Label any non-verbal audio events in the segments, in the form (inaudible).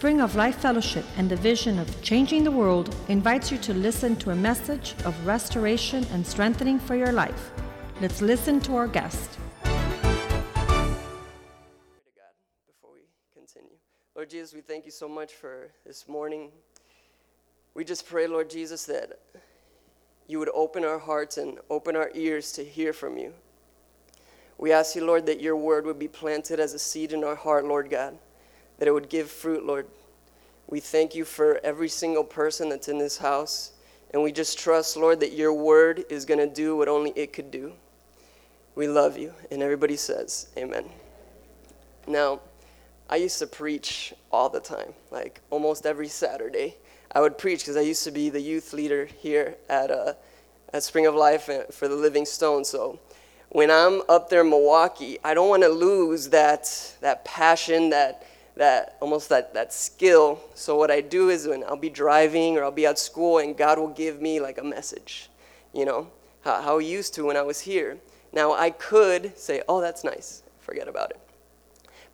Spring of Life Fellowship and the vision of changing the world invites you to listen to a message of restoration and strengthening for your life. Let's listen to our guest. Before we continue. Lord Jesus, we thank you so much for this morning. We just pray, Lord Jesus, that you would open our hearts and open our ears to hear from you. We ask you, Lord, that your word would be planted as a seed in our heart, Lord God, that it would give fruit, Lord. We thank you for every single person that's in this house, and we just trust, Lord, that your word is going to do what only it could do. We love you. And everybody says, Amen. Now, I used to preach all the time, like almost every Saturday. I would preach because I used to be the youth leader here at, uh, at Spring of Life uh, for the Living Stone. So when I'm up there in Milwaukee, I don't want to lose that, that passion, that, that almost that, that skill. So what I do is when I'll be driving or I'll be at school and God will give me like a message, you know, how, how He used to when I was here. Now I could say, oh, that's nice, forget about it.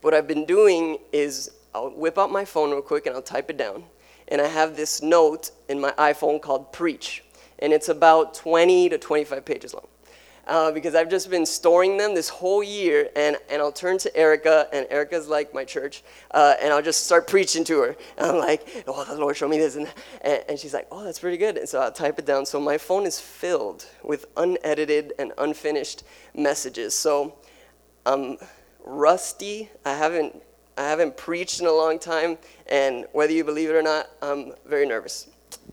What I've been doing is I'll whip out my phone real quick and I'll type it down. And I have this note in my iPhone called Preach. And it's about 20 to 25 pages long. Uh, because I've just been storing them this whole year, and, and I'll turn to Erica, and Erica's like my church, uh, and I'll just start preaching to her. And I'm like, oh, the Lord showed me this, and, and, she's like, oh, that's pretty good. And so I'll type it down. So my phone is filled with unedited and unfinished messages. So I'm rusty. I haven't I haven't preached in a long time, and whether you believe it or not, I'm very nervous.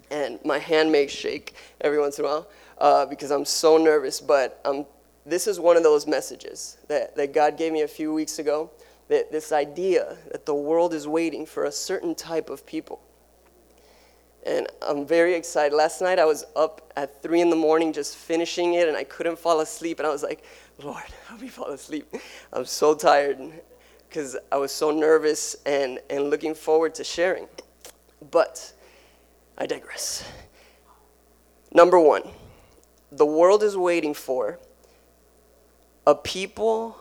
And my hand may shake every once in a while uh, because I'm so nervous. But um, this is one of those messages that, that God gave me a few weeks ago that this idea that the world is waiting for a certain type of people. And I'm very excited. Last night I was up at 3 in the morning just finishing it, and I couldn't fall asleep. And I was like, Lord, help me fall asleep. I'm so tired because I was so nervous and, and looking forward to sharing. But I digress. Number one, the world is waiting for a people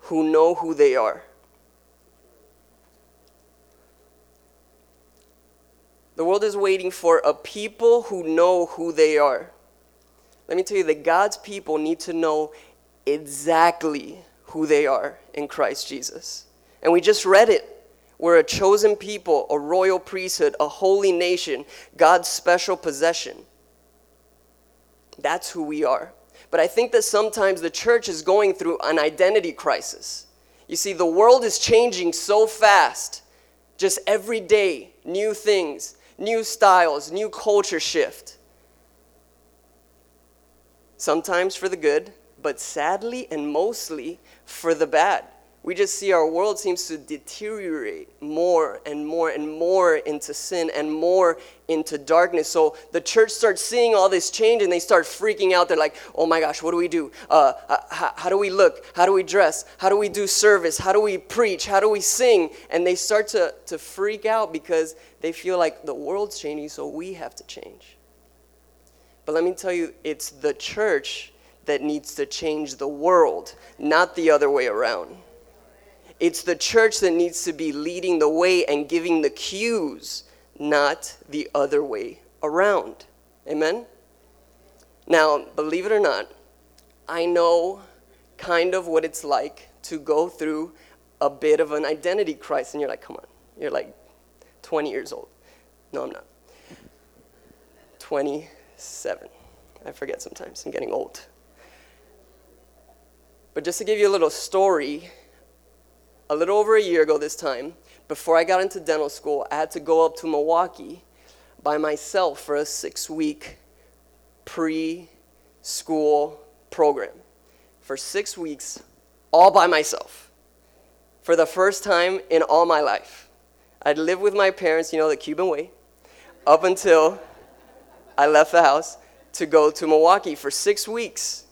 who know who they are. The world is waiting for a people who know who they are. Let me tell you that God's people need to know exactly who they are in Christ Jesus. And we just read it. We're a chosen people, a royal priesthood, a holy nation, God's special possession. That's who we are. But I think that sometimes the church is going through an identity crisis. You see, the world is changing so fast. Just every day, new things, new styles, new culture shift. Sometimes for the good, but sadly and mostly for the bad. We just see our world seems to deteriorate more and more and more into sin and more into darkness. So the church starts seeing all this change and they start freaking out. They're like, oh my gosh, what do we do? Uh, how, how do we look? How do we dress? How do we do service? How do we preach? How do we sing? And they start to, to freak out because they feel like the world's changing, so we have to change. But let me tell you, it's the church that needs to change the world, not the other way around. It's the church that needs to be leading the way and giving the cues, not the other way around. Amen? Now, believe it or not, I know kind of what it's like to go through a bit of an identity crisis. And you're like, come on, you're like 20 years old. No, I'm not. 27. I forget sometimes, I'm getting old. But just to give you a little story, a little over a year ago this time, before I got into dental school, I had to go up to Milwaukee by myself for a six week pre school program. For six weeks, all by myself. For the first time in all my life. I'd lived with my parents, you know, the Cuban way, up until I left the house to go to Milwaukee for six weeks.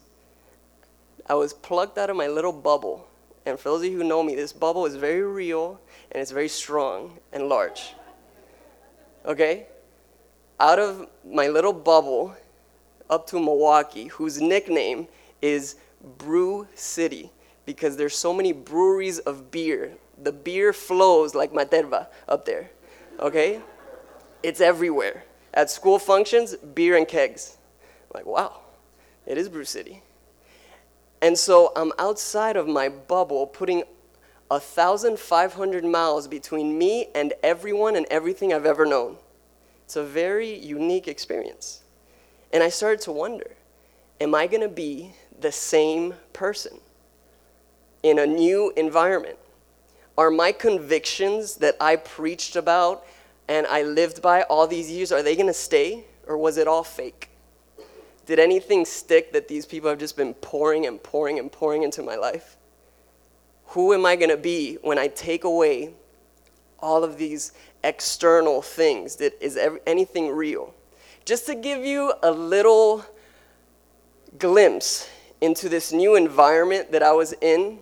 I was plucked out of my little bubble and for those of you who know me, this bubble is very real and it's very strong and large. Okay? Out of my little bubble up to Milwaukee, whose nickname is Brew City because there's so many breweries of beer. The beer flows like Materva up there. Okay? It's everywhere. At school functions, beer and kegs. I'm like, wow, it is Brew City. And so I'm outside of my bubble, putting 1,500 miles between me and everyone and everything I've ever known. It's a very unique experience. And I started to wonder am I going to be the same person in a new environment? Are my convictions that I preached about and I lived by all these years, are they going to stay or was it all fake? Did anything stick that these people have just been pouring and pouring and pouring into my life? Who am I going to be when I take away all of these external things? Did is anything real? Just to give you a little glimpse into this new environment that I was in,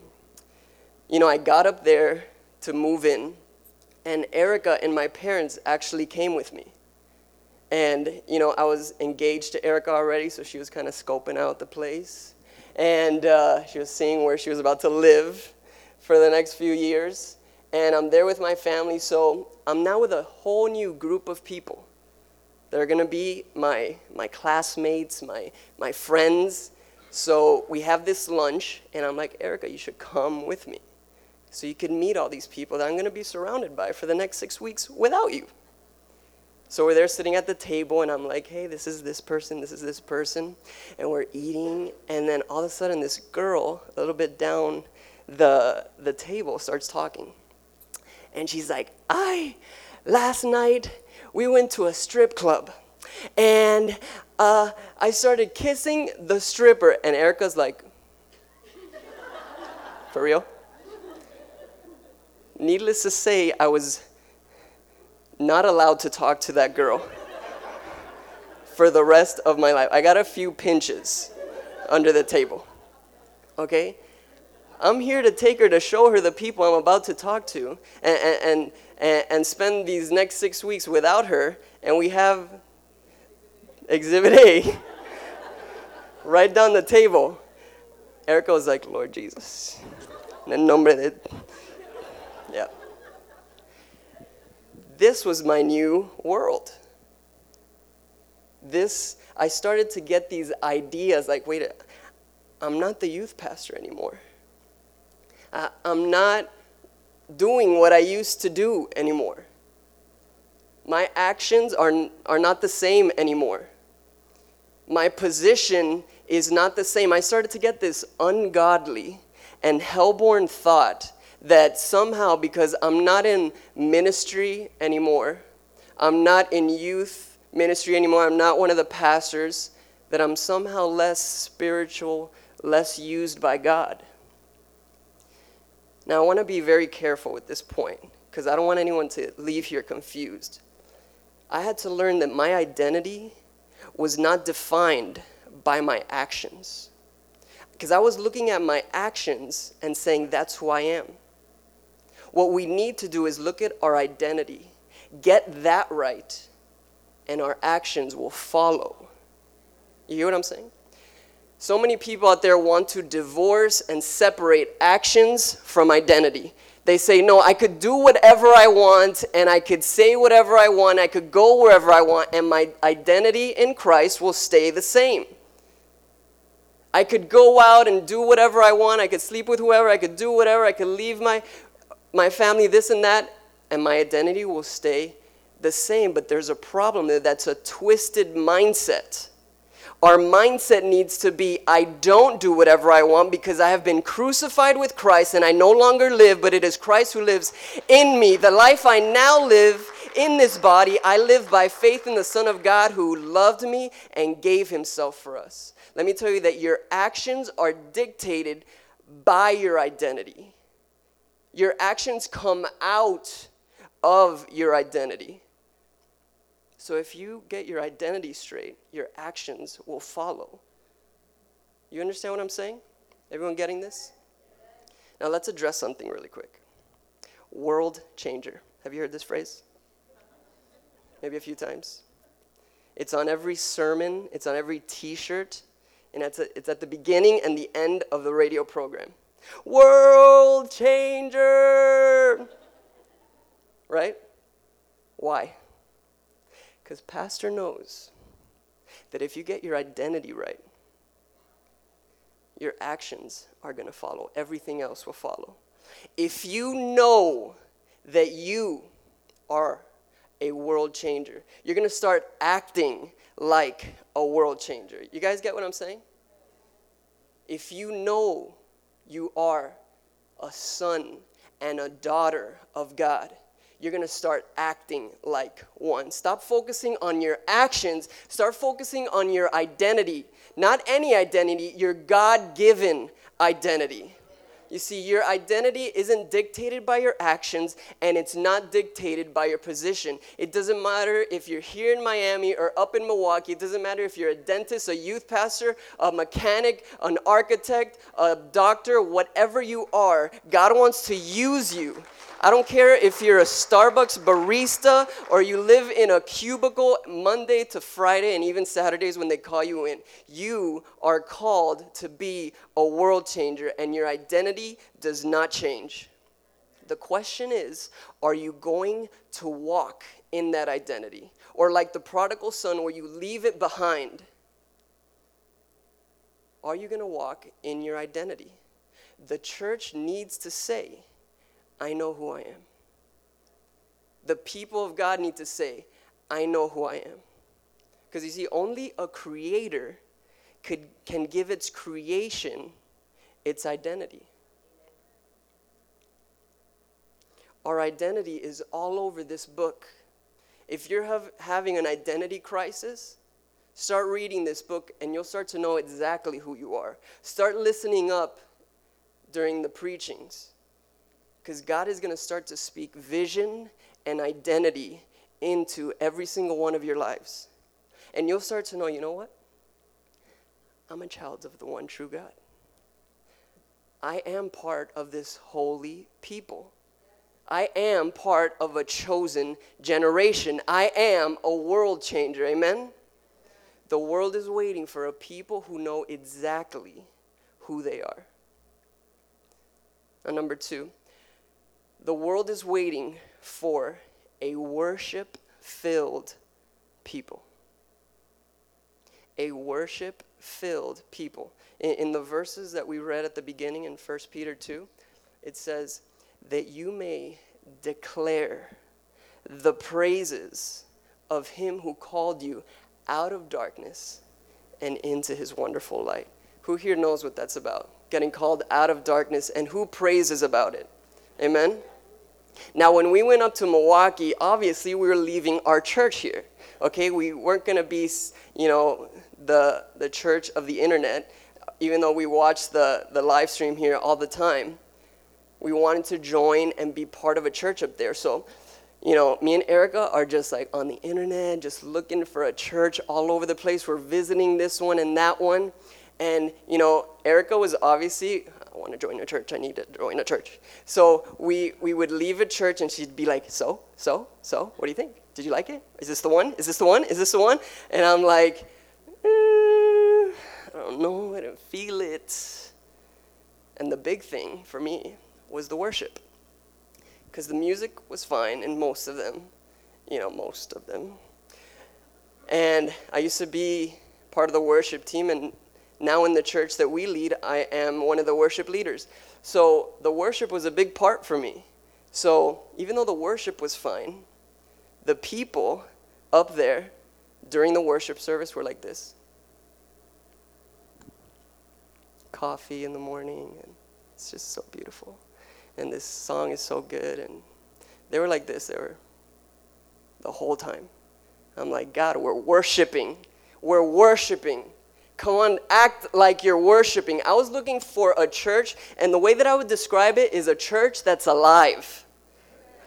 you know, I got up there to move in, and Erica and my parents actually came with me. And, you know, I was engaged to Erica already, so she was kind of scoping out the place. And uh, she was seeing where she was about to live for the next few years. And I'm there with my family, so I'm now with a whole new group of people. They're gonna be my, my classmates, my, my friends. So we have this lunch, and I'm like, Erica, you should come with me. So you can meet all these people that I'm gonna be surrounded by for the next six weeks without you. So we're there sitting at the table, and I'm like, hey, this is this person, this is this person. And we're eating, and then all of a sudden, this girl, a little bit down the, the table starts talking. And she's like, I, last night, we went to a strip club. And uh, I started kissing the stripper. And Erica's like, (laughs) for real? Needless to say, I was not allowed to talk to that girl for the rest of my life. I got a few pinches under the table. Okay? I'm here to take her to show her the people I'm about to talk to and, and, and, and spend these next six weeks without her. And we have Exhibit A (laughs) right down the table. Erica was like, Lord Jesus. En el nombre de. This was my new world. This, I started to get these ideas like, wait, I'm not the youth pastor anymore. Uh, I'm not doing what I used to do anymore. My actions are, are not the same anymore. My position is not the same. I started to get this ungodly and hellborn thought that somehow, because I'm not in ministry anymore, I'm not in youth ministry anymore, I'm not one of the pastors, that I'm somehow less spiritual, less used by God. Now, I want to be very careful with this point because I don't want anyone to leave here confused. I had to learn that my identity was not defined by my actions. Because I was looking at my actions and saying, that's who I am. What we need to do is look at our identity, get that right, and our actions will follow. You hear what I'm saying? So many people out there want to divorce and separate actions from identity. They say, no, I could do whatever I want and I could say whatever I want, I could go wherever I want, and my identity in Christ will stay the same. I could go out and do whatever I want, I could sleep with whoever, I could do whatever, I could leave my, my family, this and that, and my identity will stay the same. But there's a problem there that's a twisted mindset. Our mindset needs to be I don't do whatever I want because I have been crucified with Christ and I no longer live, but it is Christ who lives in me. The life I now live in this body, I live by faith in the Son of God who loved me and gave himself for us. Let me tell you that your actions are dictated by your identity. Your actions come out of your identity. So if you get your identity straight, your actions will follow. You understand what I'm saying? Everyone getting this? Now let's address something really quick. World changer. Have you heard this phrase? Maybe a few times. It's on every sermon, it's on every t shirt, and it's, it's at the beginning and the end of the radio program. World changer! Right? Why? Because Pastor knows that if you get your identity right, your actions are going to follow. Everything else will follow. If you know that you are a world changer, you're going to start acting like a world changer. You guys get what I'm saying? If you know you are a son and a daughter of God, you're to start acting like one. Stop focusing on your actions, start focusing on your identity. Not any identity, your God given identity. You see, your identity isn't dictated by your actions and it's not dictated by your position. It doesn't matter if you're here in Miami or up in Milwaukee. It doesn't matter if you're a dentist, a youth pastor, a mechanic, an architect, a doctor, whatever you are, God wants to use you. I don't care if you're a Starbucks barista or you live in a cubicle Monday to Friday and even Saturdays when they call you in. You are called to be a world changer, and your identity does not change. The question is are you going to walk in that identity? Or, like the prodigal son, where you leave it behind, are you going to walk in your identity? The church needs to say, I know who I am. The people of God need to say, I know who I am. Because you see, only a creator could, can give its creation its identity. Our identity is all over this book. If you're have, having an identity crisis, start reading this book and you'll start to know exactly who you are. Start listening up during the preachings. Because God is going to start to speak vision and identity into every single one of your lives. And you'll start to know, you know what? I'm a child of the one true God. I am part of this holy people. I am part of a chosen generation. I am a world changer. Amen? The world is waiting for a people who know exactly who they are. And number two, the world is waiting for a worship filled people. A worship filled people. In, in, the verses that we read at the beginning in 1 Peter 2, it says, That you may declare the praises of him who called you out of darkness and into his wonderful light. Who here knows what that's about? Getting called out of darkness, and who praises about it? Amen? Now, when we went up to Milwaukee, obviously we were leaving our church here. Okay, we weren't going to be, you know, the, the church of the internet, even though we watched the, the live stream here all the time. We wanted to join and be part of a church up there. So, you know, me and Erica are just like on the internet, just looking for a church all over the place. We're visiting this one and that one. And, you know, Erica was obviously, I want to join a church. I need to join a church. So we, we would leave a church and she'd be like, So, so, so, what do you think? Did you like it? Is this the one? Is this the one? Is this the one? And I'm like, eh, I don't know. I don't feel it. And the big thing for me was the worship. Because the music was fine in most of them, you know, most of them. And I used to be part of the worship team, and now in the church that we lead, I am one of the worship leaders. So the worship was a big part for me. So even though the worship was fine, the people up there during the worship service were like this coffee in the morning, and it's just so beautiful. And this song is so good. And they were like this, they were the whole time. I'm like, God, we're worshiping. We're worshiping. Come on, act like you're worshiping. I was looking for a church, and the way that I would describe it is a church that's alive.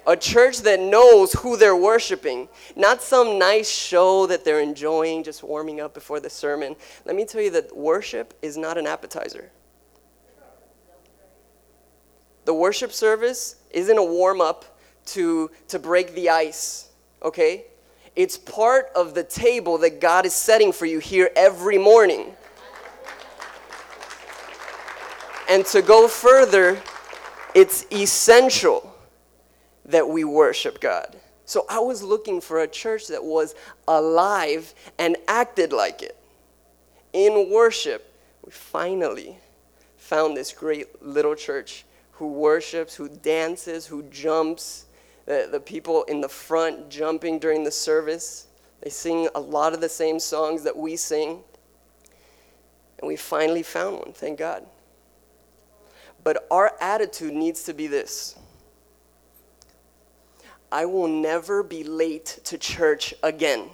A church that knows who they're worshiping, not some nice show that they're enjoying, just warming up before the sermon. Let me tell you that worship is not an appetizer. The worship service isn't a warm up to, to break the ice, okay? It's part of the table that God is setting for you here every morning. And to go further, it's essential that we worship God. So I was looking for a church that was alive and acted like it. In worship, we finally found this great little church who worships, who dances, who jumps. The, the people in the front jumping during the service. They sing a lot of the same songs that we sing. And we finally found one, thank God. But our attitude needs to be this I will never be late to church again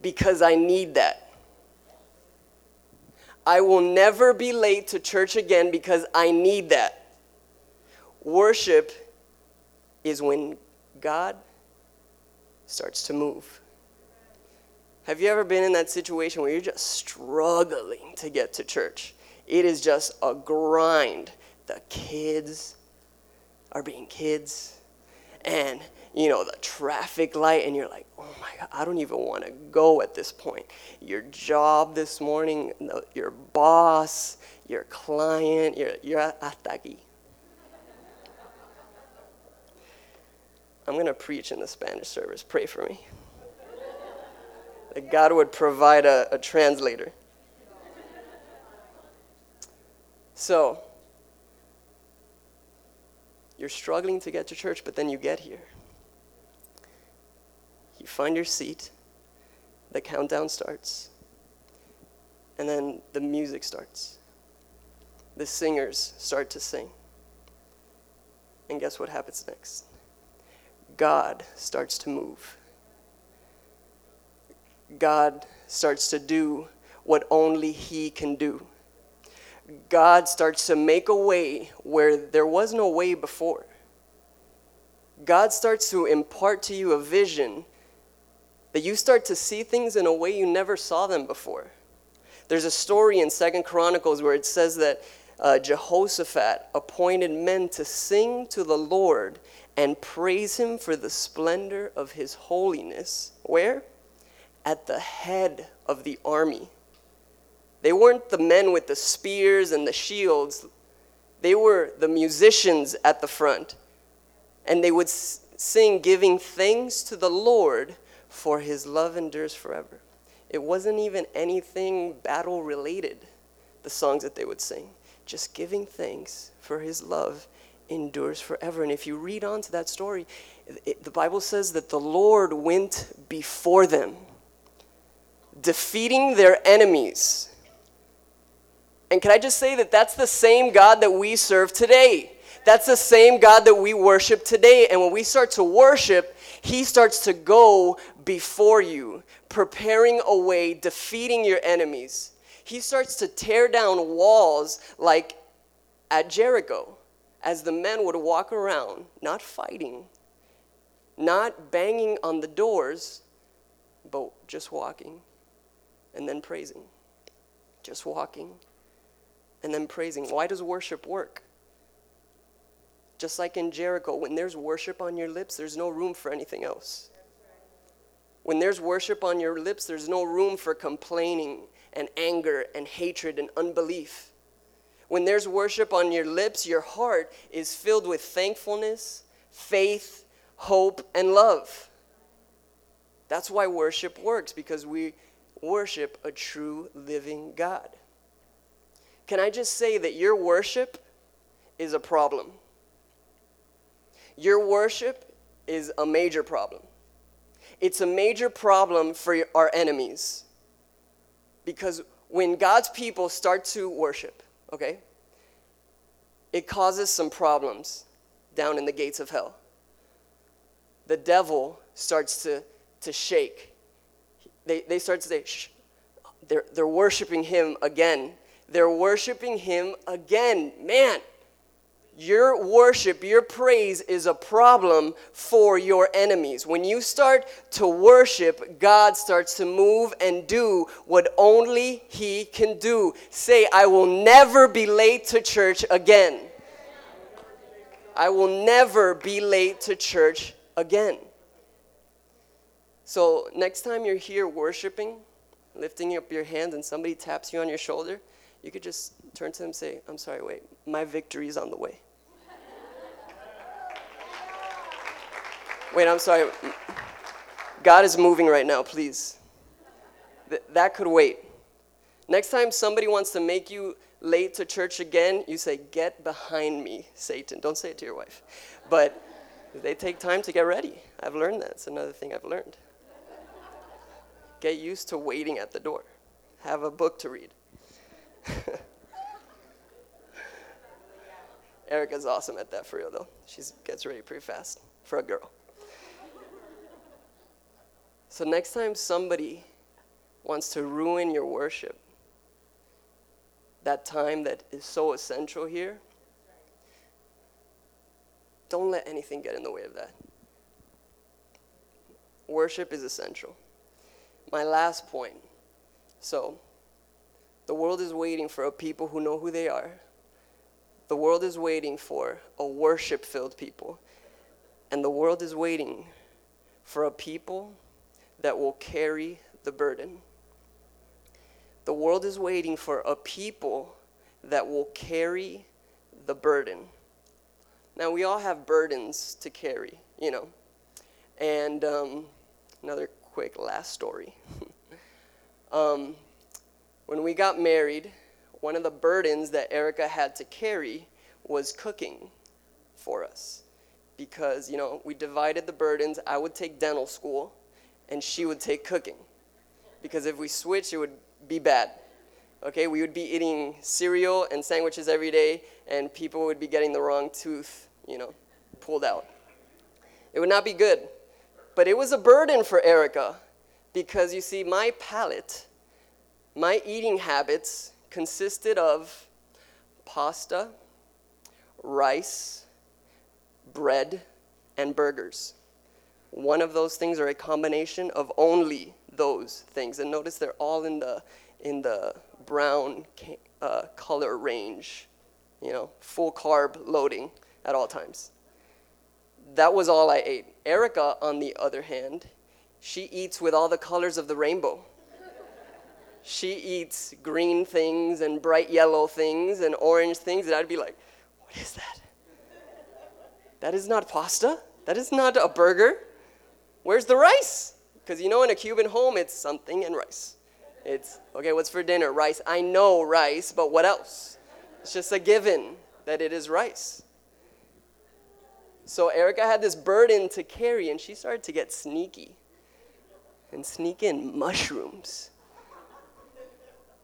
because I need that. I will never be late to church again because I need that. Worship is when God starts to move. Have you ever been in that situation where you're just struggling to get to church? It is just a grind. The kids are being kids and you know the traffic light and you're like oh my god i don't even want to go at this point your job this morning your boss your client your, your ataki i'm going to preach in the spanish service pray for me that god would provide a, a translator so you're struggling to get to church, but then you get here. You find your seat, the countdown starts, and then the music starts. The singers start to sing. And guess what happens next? God starts to move. God starts to do what only He can do. God starts to make a way where there was no way before. God starts to impart to you a vision that you start to see things in a way you never saw them before. There's a story in Second Chronicles where it says that uh, Jehoshaphat appointed men to sing to the Lord and praise him for the splendor of his holiness. Where? At the head of the army. They weren't the men with the spears and the shields, they were the musicians at the front. And they would sing, giving thanks to the Lord, for his love endures forever. It wasn't even anything battle related, the songs that they would sing. Just giving thanks for his love endures forever. And if you read on to that story, it, the Bible says that the Lord went before them, defeating their enemies and can I just say that that's the same God that we serve today? That's the same God that we worship today. And when we start to worship, He starts to go before you, preparing a way, defeating your enemies. He starts to tear down walls like at Jericho as the men would walk around, not fighting, not banging on the doors, but just walking and then praising. Just walking and then praising. Why does worship work? Just like in Jericho, when there's worship on your lips, there's no room for anything else. When there's worship on your lips, there's no room for complaining and anger and hatred and unbelief. When there's worship on your lips, your heart is filled with thankfulness, faith, hope, and love. That's why worship works, because we worship a true living God. Can I just say that your worship is a problem? Your worship is a major problem. It's a major problem for our enemies. Because when God's people start to worship, okay, it causes some problems down in the gates of hell. The devil starts to, to shake. They, they start to say, Shh, they're, they're worshiping him again they're worshiping Him again. Man, your worship, your praise is a problem for your enemies. When you start to worship, God starts to move and do what only He can do. Say, I will never be late to church again. I will never be late to church again. So, next time you're here worshiping, lifting up your hands, and somebody taps you on your shoulder, you could just turn to them and say, I'm sorry, wait, my victory is on the way. Wait, I'm sorry. God is moving right now, please. Th- that could wait. Next time somebody wants to make you late to church again, you say, Get behind me, Satan. Don't say it to your wife. But they take time to get ready. I've learned that. It's another thing I've learned. Get used to waiting at the door. Have a book to read. (laughs) Erica's awesome at that for real, though. She gets ready pretty fast for a girl. So, next time somebody wants to ruin your worship, that time that is so essential here, don't let anything get in the way of that. Worship is essential. My last point. So, the world is waiting for a people who know who they are. The world is waiting for a worship filled people. And the world is waiting for a people that will carry the burden. The world is waiting for a people that will carry the burden. Now, we all have burdens to carry, you know. And um, another quick last story. (laughs) um, when we got married, one of the burdens that Erica had to carry was cooking for us. Because, you know, we divided the burdens. I would take dental school, and she would take cooking. Because if we switched, it would be bad. Okay, we would be eating cereal and sandwiches every day, and people would be getting the wrong tooth, you know, pulled out. It would not be good. But it was a burden for Erica because you see, my palate, my eating habits consisted of pasta, rice, bread, and burgers. One of those things are a combination of only those things. And notice they're all in the, in the brown uh, color range, you know, full carb loading at all times. That was all I ate. Erica, on the other hand, she eats with all the colors of the rainbow. She eats green things and bright yellow things and orange things, and I'd be like, what is that? That is not pasta. That is not a burger. Where's the rice? Because you know, in a Cuban home, it's something and rice. It's, okay, what's for dinner? Rice. I know rice, but what else? It's just a given that it is rice. So Erica had this burden to carry, and she started to get sneaky and sneak in mushrooms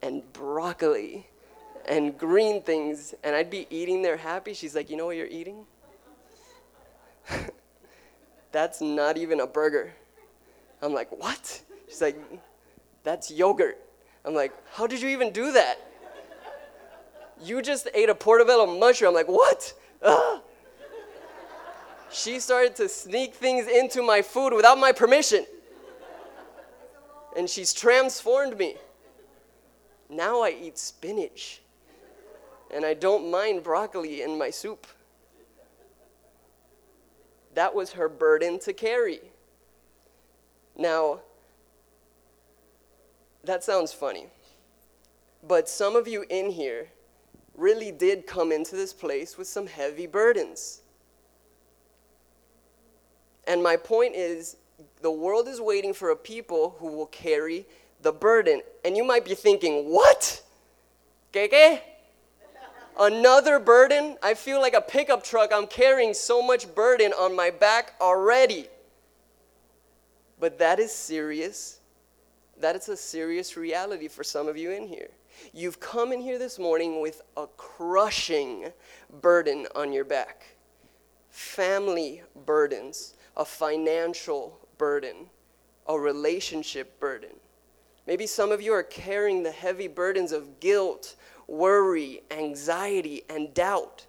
and broccoli and green things, and I'd be eating there happy. She's like, You know what you're eating? (laughs) That's not even a burger. I'm like, What? She's like, That's yogurt. I'm like, How did you even do that? You just ate a portobello mushroom. I'm like, What? Ugh. She started to sneak things into my food without my permission. And she's transformed me. Now I eat spinach. And I don't mind broccoli in my soup. That was her burden to carry. Now, that sounds funny. But some of you in here really did come into this place with some heavy burdens. And my point is the world is waiting for a people who will carry the burden. And you might be thinking, what? ¿Qué, Another burden? I feel like a pickup truck. I'm carrying so much burden on my back already. But that is serious. That is a serious reality for some of you in here. You've come in here this morning with a crushing burden on your back. Family burdens, a financial burden, a relationship burden. Maybe some of you are carrying the heavy burdens of guilt, worry, anxiety, and doubt.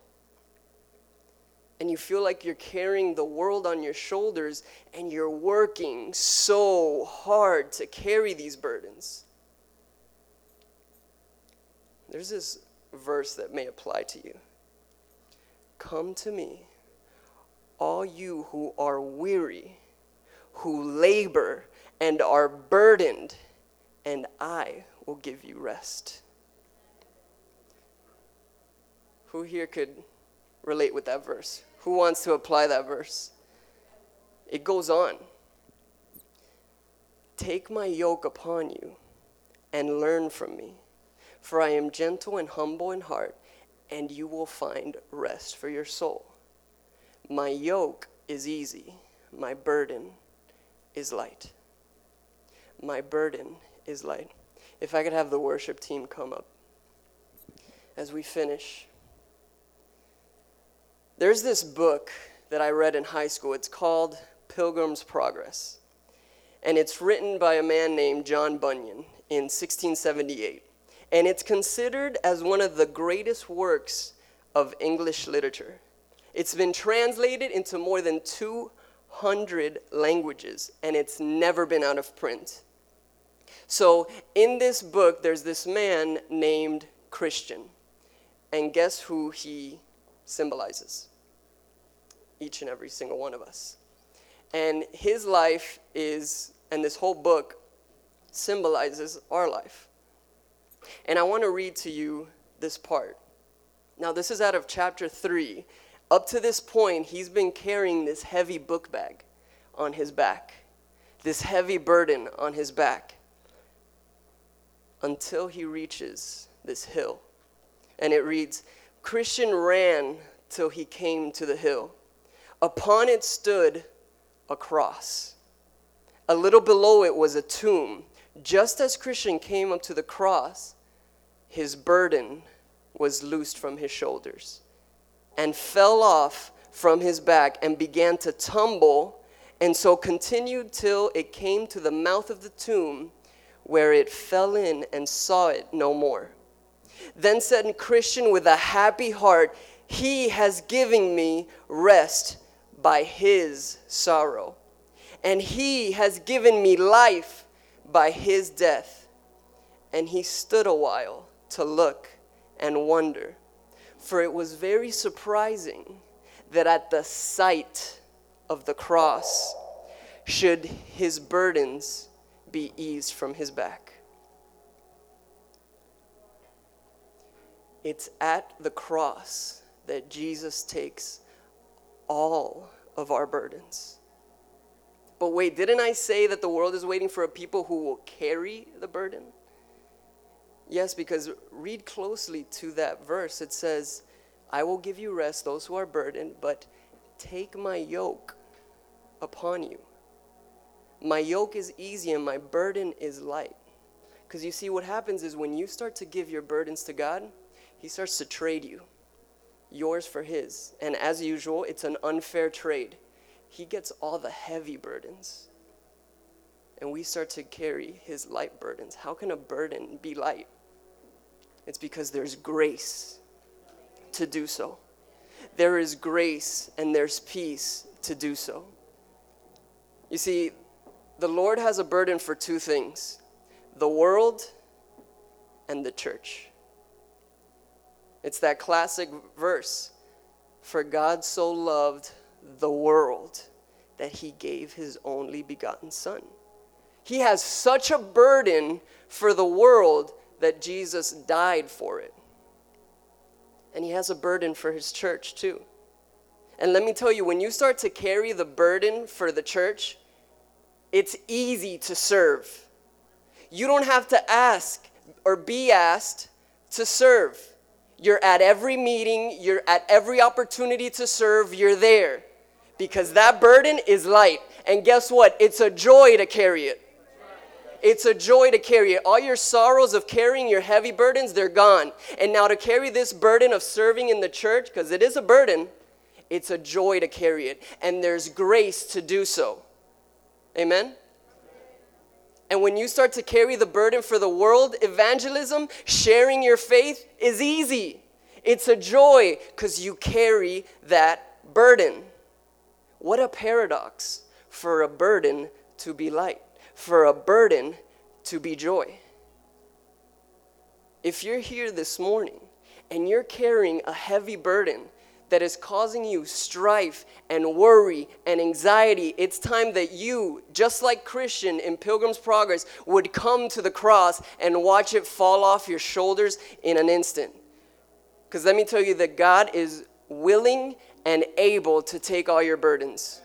And you feel like you're carrying the world on your shoulders and you're working so hard to carry these burdens. There's this verse that may apply to you. Come to me all you who are weary, who labor and are burdened, and I will give you rest. Who here could relate with that verse? Who wants to apply that verse? it goes on. Take my yoke upon you and learn from me, for I am gentle and humble in heart, and you will find rest for your soul. My yoke is easy, my burden is light. My burden is light. If I could have the worship team come up as we finish. There's this book that I read in high school. It's called Pilgrim's Progress. And it's written by a man named John Bunyan in 1678. And it's considered as one of the greatest works of English literature. It's been translated into more than 200 languages, and it's never been out of print. So, in this book, there's this man named Christian. And guess who he symbolizes? Each and every single one of us. And his life is, and this whole book symbolizes our life. And I want to read to you this part. Now, this is out of chapter 3. Up to this point, he's been carrying this heavy book bag on his back, this heavy burden on his back, until he reaches this hill. And it reads Christian ran till he came to the hill. Upon it stood a cross. A little below it was a tomb. Just as Christian came up to the cross, his burden was loosed from his shoulders and fell off from his back and began to tumble, and so continued till it came to the mouth of the tomb, where it fell in and saw it no more. Then said Christian with a happy heart, He has given me rest by his sorrow, and he has given me life by his death. And he stood a while to look and wonder, for it was very surprising that at the sight of the cross should his burdens be eased from his back. It's at the cross that Jesus takes all of our burdens. But wait, didn't I say that the world is waiting for a people who will carry the burden? Yes, because read closely to that verse. It says, I will give you rest, those who are burdened, but take my yoke upon you. My yoke is easy and my burden is light. Because you see, what happens is when you start to give your burdens to God, He starts to trade you yours for his. And as usual, it's an unfair trade. He gets all the heavy burdens, and we start to carry his light burdens. How can a burden be light? It's because there's grace to do so. There is grace and there's peace to do so. You see, the Lord has a burden for two things the world and the church. It's that classic verse For God so loved the world that he gave his only begotten Son. He has such a burden for the world that Jesus died for it. And he has a burden for his church too. And let me tell you, when you start to carry the burden for the church, it's easy to serve. You don't have to ask or be asked to serve. You're at every meeting, you're at every opportunity to serve, you're there. Because that burden is light. And guess what? It's a joy to carry it. It's a joy to carry it. All your sorrows of carrying your heavy burdens, they're gone. And now to carry this burden of serving in the church, because it is a burden, it's a joy to carry it. And there's grace to do so. Amen? And when you start to carry the burden for the world, evangelism, sharing your faith is easy. It's a joy because you carry that burden. What a paradox for a burden to be light, for a burden to be joy. If you're here this morning and you're carrying a heavy burden, that is causing you strife and worry and anxiety, it's time that you, just like Christian in Pilgrim's Progress, would come to the cross and watch it fall off your shoulders in an instant. Because let me tell you that God is willing and able to take all your burdens.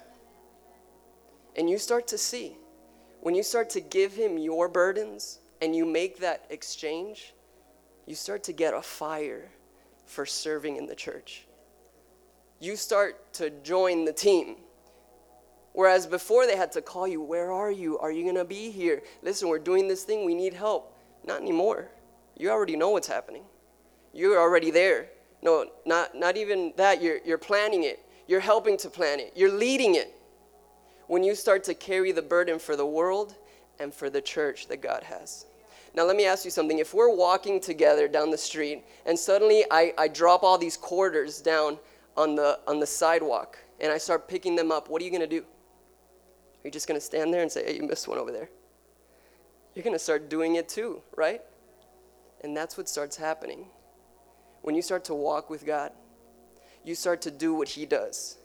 and you start to see, when you start to give him your burdens and you make that exchange, you start to get a fire for serving in the church. You start to join the team. Whereas before they had to call you, Where are you? Are you going to be here? Listen, we're doing this thing. We need help. Not anymore. You already know what's happening. You're already there. No, not, not even that. You're, you're planning it, you're helping to plan it, you're leading it. When you start to carry the burden for the world and for the church that God has. Now, let me ask you something. If we're walking together down the street and suddenly I, I drop all these quarters down on the, on the sidewalk and I start picking them up, what are you going to do? Are you just going to stand there and say, hey, you missed one over there? You're going to start doing it too, right? And that's what starts happening. When you start to walk with God, you start to do what He does.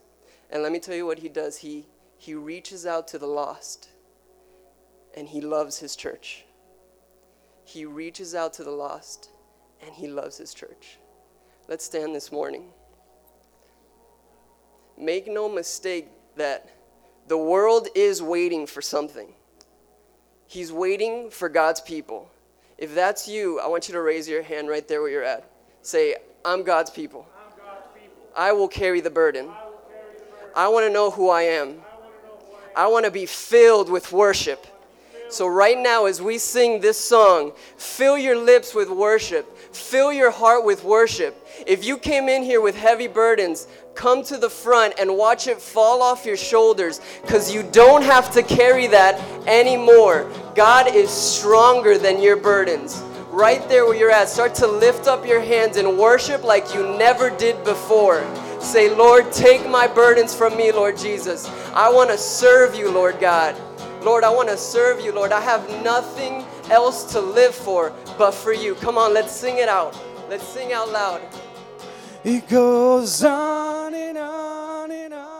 And let me tell you what He does. He, he reaches out to the lost, and He loves His church. He reaches out to the lost, and He loves His church. Let's stand this morning. Make no mistake that the world is waiting for something. He's waiting for God's people. If that's you, I want you to raise your hand right there where you're at. Say, I'm God's people. I'm God's people. I will carry the burden. I, I want to know who I am. I want to be filled with worship. So, right now, as we sing this song, fill your lips with worship, fill your heart with worship. If you came in here with heavy burdens, come to the front and watch it fall off your shoulders because you don't have to carry that anymore. God is stronger than your burdens. Right there where you're at, start to lift up your hands and worship like you never did before. Say, Lord, take my burdens from me, Lord Jesus. I want to serve you, Lord God. Lord, I want to serve you, Lord. I have nothing else to live for but for you. Come on, let's sing it out. Let's sing out loud. It goes on and on and on.